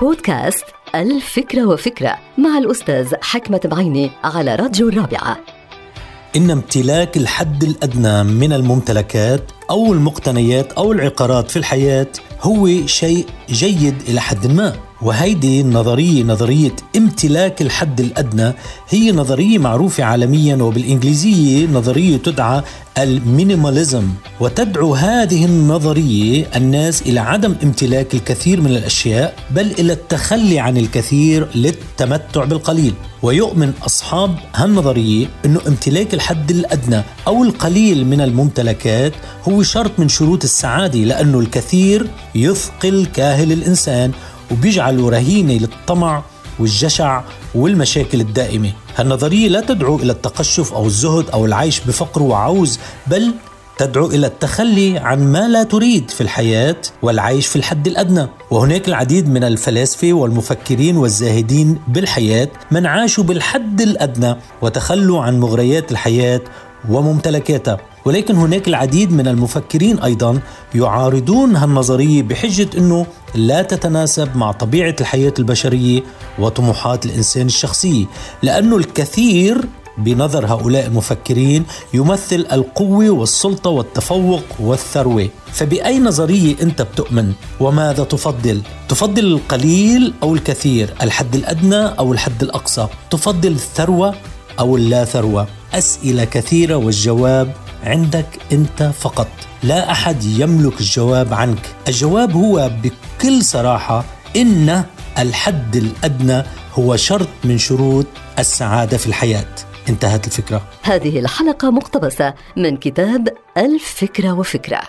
بودكاست ألف فكرة وفكرة مع الأستاذ حكمة بعيني على راديو الرابعة. إن امتلاك الحد الأدنى من الممتلكات أو المقتنيات أو العقارات في الحياة هو شيء جيد إلى حد ما. وهيدي النظرية نظرية امتلاك الحد الأدنى هي نظرية معروفة عالميا وبالإنجليزية نظرية تدعى ال minimalism. وتدعو هذه النظرية الناس إلى عدم امتلاك الكثير من الأشياء بل إلى التخلي عن الكثير للتمتع بالقليل. ويؤمن أصحاب هالنظرية أنه امتلاك الحد الأدنى أو القليل من الممتلكات هو شرط من شروط السعادة لأنه الكثير يثقل كاهل الإنسان وبيجعله رهينة للطمع والجشع والمشاكل الدائمة. هالنظرية لا تدعو إلى التقشف أو الزهد أو العيش بفقر وعوز بل تدعو إلى التخلي عن ما لا تريد في الحياة والعيش في الحد الأدنى، وهناك العديد من الفلاسفة والمفكرين والزاهدين بالحياة من عاشوا بالحد الأدنى وتخلوا عن مغريات الحياة وممتلكاتها، ولكن هناك العديد من المفكرين أيضا يعارضون هالنظرية بحجة إنه لا تتناسب مع طبيعة الحياة البشرية وطموحات الإنسان الشخصيه، لأنه الكثير بنظر هؤلاء المفكرين يمثل القوة والسلطة والتفوق والثروة. فبأي نظرية أنت بتؤمن؟ وماذا تفضل؟ تفضل القليل أو الكثير؟ الحد الأدنى أو الحد الأقصى؟ تفضل الثروة أو اللا ثروة؟ أسئلة كثيرة والجواب عندك أنت فقط. لا أحد يملك الجواب عنك. الجواب هو بكل صراحة إن الحد الأدنى هو شرط من شروط السعادة في الحياة. انتهت الفكرة. هذه الحلقة مقتبسة من كتاب الفكرة وفكرة.